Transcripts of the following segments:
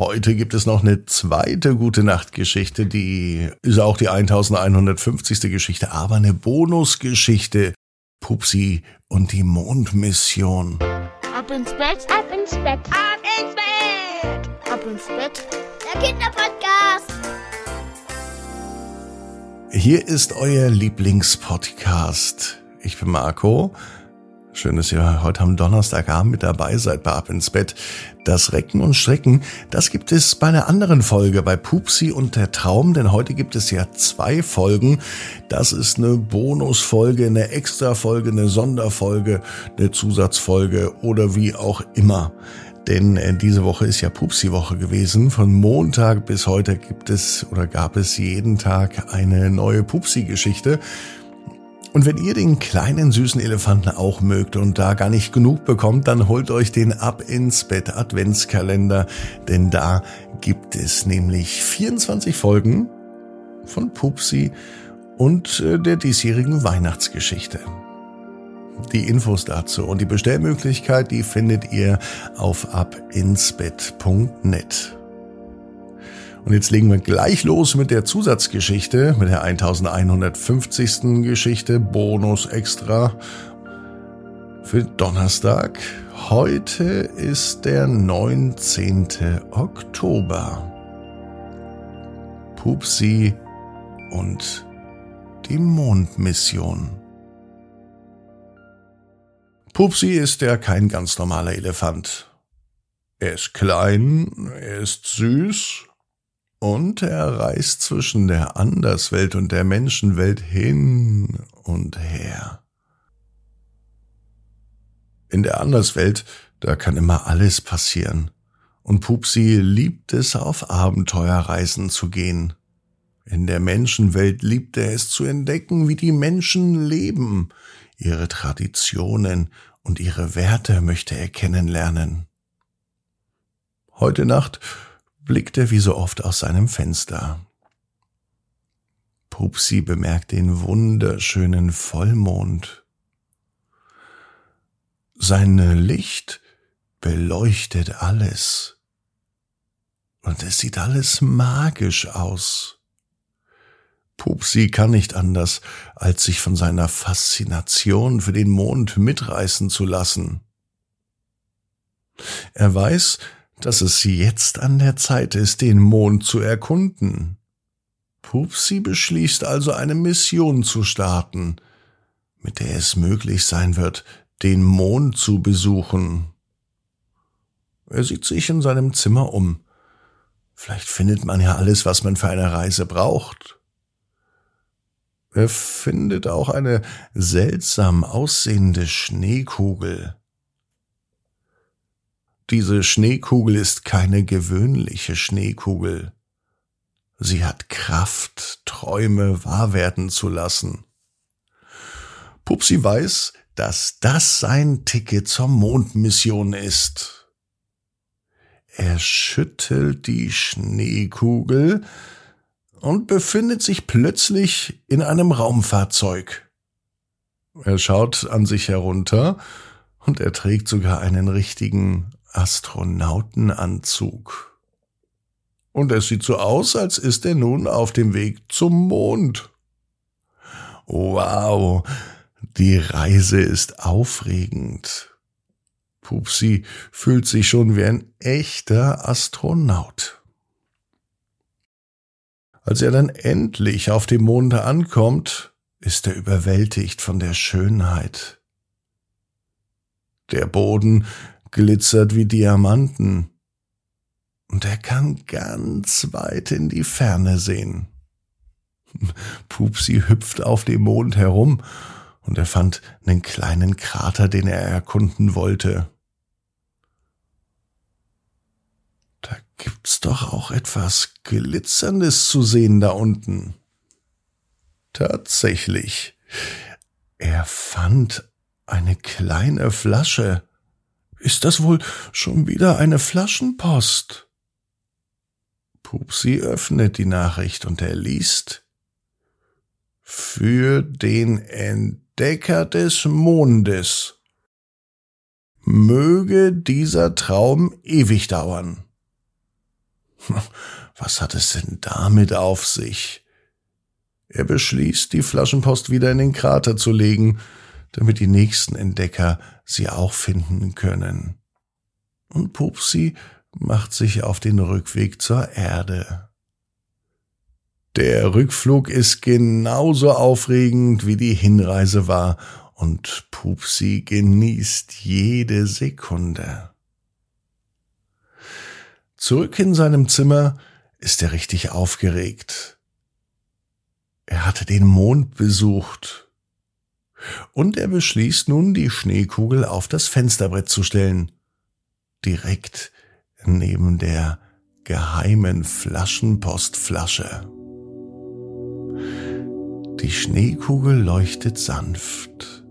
Heute gibt es noch eine zweite gute Nachtgeschichte, die ist auch die 1150. Geschichte, aber eine Bonusgeschichte. Pupsi und die Mondmission. Ab ins Bett, ab ins Bett, ab ins Bett, ab ins Bett. Der Kinderpodcast. Hier ist euer Lieblingspodcast. Ich bin Marco. Schön, dass ihr heute am Donnerstagabend mit dabei seid bei Ab ins Bett. Das Recken und Strecken, das gibt es bei einer anderen Folge, bei Pupsi und der Traum, denn heute gibt es ja zwei Folgen. Das ist eine Bonusfolge, eine Extrafolge, eine Sonderfolge, eine Zusatzfolge oder wie auch immer. Denn äh, diese Woche ist ja Pupsi-Woche gewesen. Von Montag bis heute gibt es oder gab es jeden Tag eine neue Pupsi-Geschichte. Und wenn ihr den kleinen süßen Elefanten auch mögt und da gar nicht genug bekommt, dann holt euch den Ab ins Bett Adventskalender, denn da gibt es nämlich 24 Folgen von Pupsi und äh, der diesjährigen Weihnachtsgeschichte. Die Infos dazu und die Bestellmöglichkeit, die findet ihr auf abinsbett.net. Und jetzt legen wir gleich los mit der Zusatzgeschichte, mit der 1150. Geschichte, Bonus extra für Donnerstag. Heute ist der 19. Oktober. Pupsi und die Mondmission. Pupsi ist ja kein ganz normaler Elefant. Er ist klein, er ist süß und er reist zwischen der Anderswelt und der Menschenwelt hin und her. In der Anderswelt, da kann immer alles passieren. Und Pupsi liebt es, auf Abenteuerreisen zu gehen. In der Menschenwelt liebt er es zu entdecken, wie die Menschen leben. Ihre Traditionen und ihre Werte möchte er kennenlernen. Heute Nacht blickt er wie so oft aus seinem Fenster. Pupsi bemerkt den wunderschönen Vollmond. Sein Licht beleuchtet alles. Und es sieht alles magisch aus. Pupsi kann nicht anders, als sich von seiner Faszination für den Mond mitreißen zu lassen. Er weiß, dass es jetzt an der Zeit ist, den Mond zu erkunden. Pupsi beschließt also eine Mission zu starten, mit der es möglich sein wird, den Mond zu besuchen. Er sieht sich in seinem Zimmer um. Vielleicht findet man ja alles, was man für eine Reise braucht. Er findet auch eine seltsam aussehende Schneekugel. Diese Schneekugel ist keine gewöhnliche Schneekugel. Sie hat Kraft, Träume wahr werden zu lassen. Pupsi weiß, dass das sein Ticket zur Mondmission ist. Er schüttelt die Schneekugel und befindet sich plötzlich in einem Raumfahrzeug. Er schaut an sich herunter und er trägt sogar einen richtigen Astronautenanzug. Und es sieht so aus, als ist er nun auf dem Weg zum Mond. Wow, die Reise ist aufregend. Pupsi fühlt sich schon wie ein echter Astronaut. Als er dann endlich auf dem Monde ankommt, ist er überwältigt von der Schönheit. Der Boden glitzert wie Diamanten. Und er kann ganz weit in die Ferne sehen. Pupsi hüpft auf dem Mond herum und er fand einen kleinen Krater, den er erkunden wollte. Da gibt's doch auch etwas Glitzerndes zu sehen da unten. Tatsächlich. Er fand eine kleine Flasche. Ist das wohl schon wieder eine Flaschenpost? Pupsi öffnet die Nachricht und er liest Für den Entdecker des Mondes. Möge dieser Traum ewig dauern. Was hat es denn damit auf sich? Er beschließt, die Flaschenpost wieder in den Krater zu legen, damit die nächsten Entdecker sie auch finden können. Und Pupsi macht sich auf den Rückweg zur Erde. Der Rückflug ist genauso aufregend wie die Hinreise war, und Pupsi genießt jede Sekunde. Zurück in seinem Zimmer ist er richtig aufgeregt. Er hatte den Mond besucht. Und er beschließt nun, die Schneekugel auf das Fensterbrett zu stellen. Direkt neben der geheimen Flaschenpostflasche. Die Schneekugel leuchtet sanft.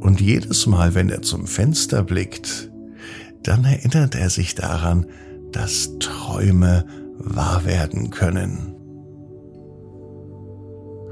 Und jedes Mal, wenn er zum Fenster blickt, dann erinnert er sich daran, dass Träume wahr werden können.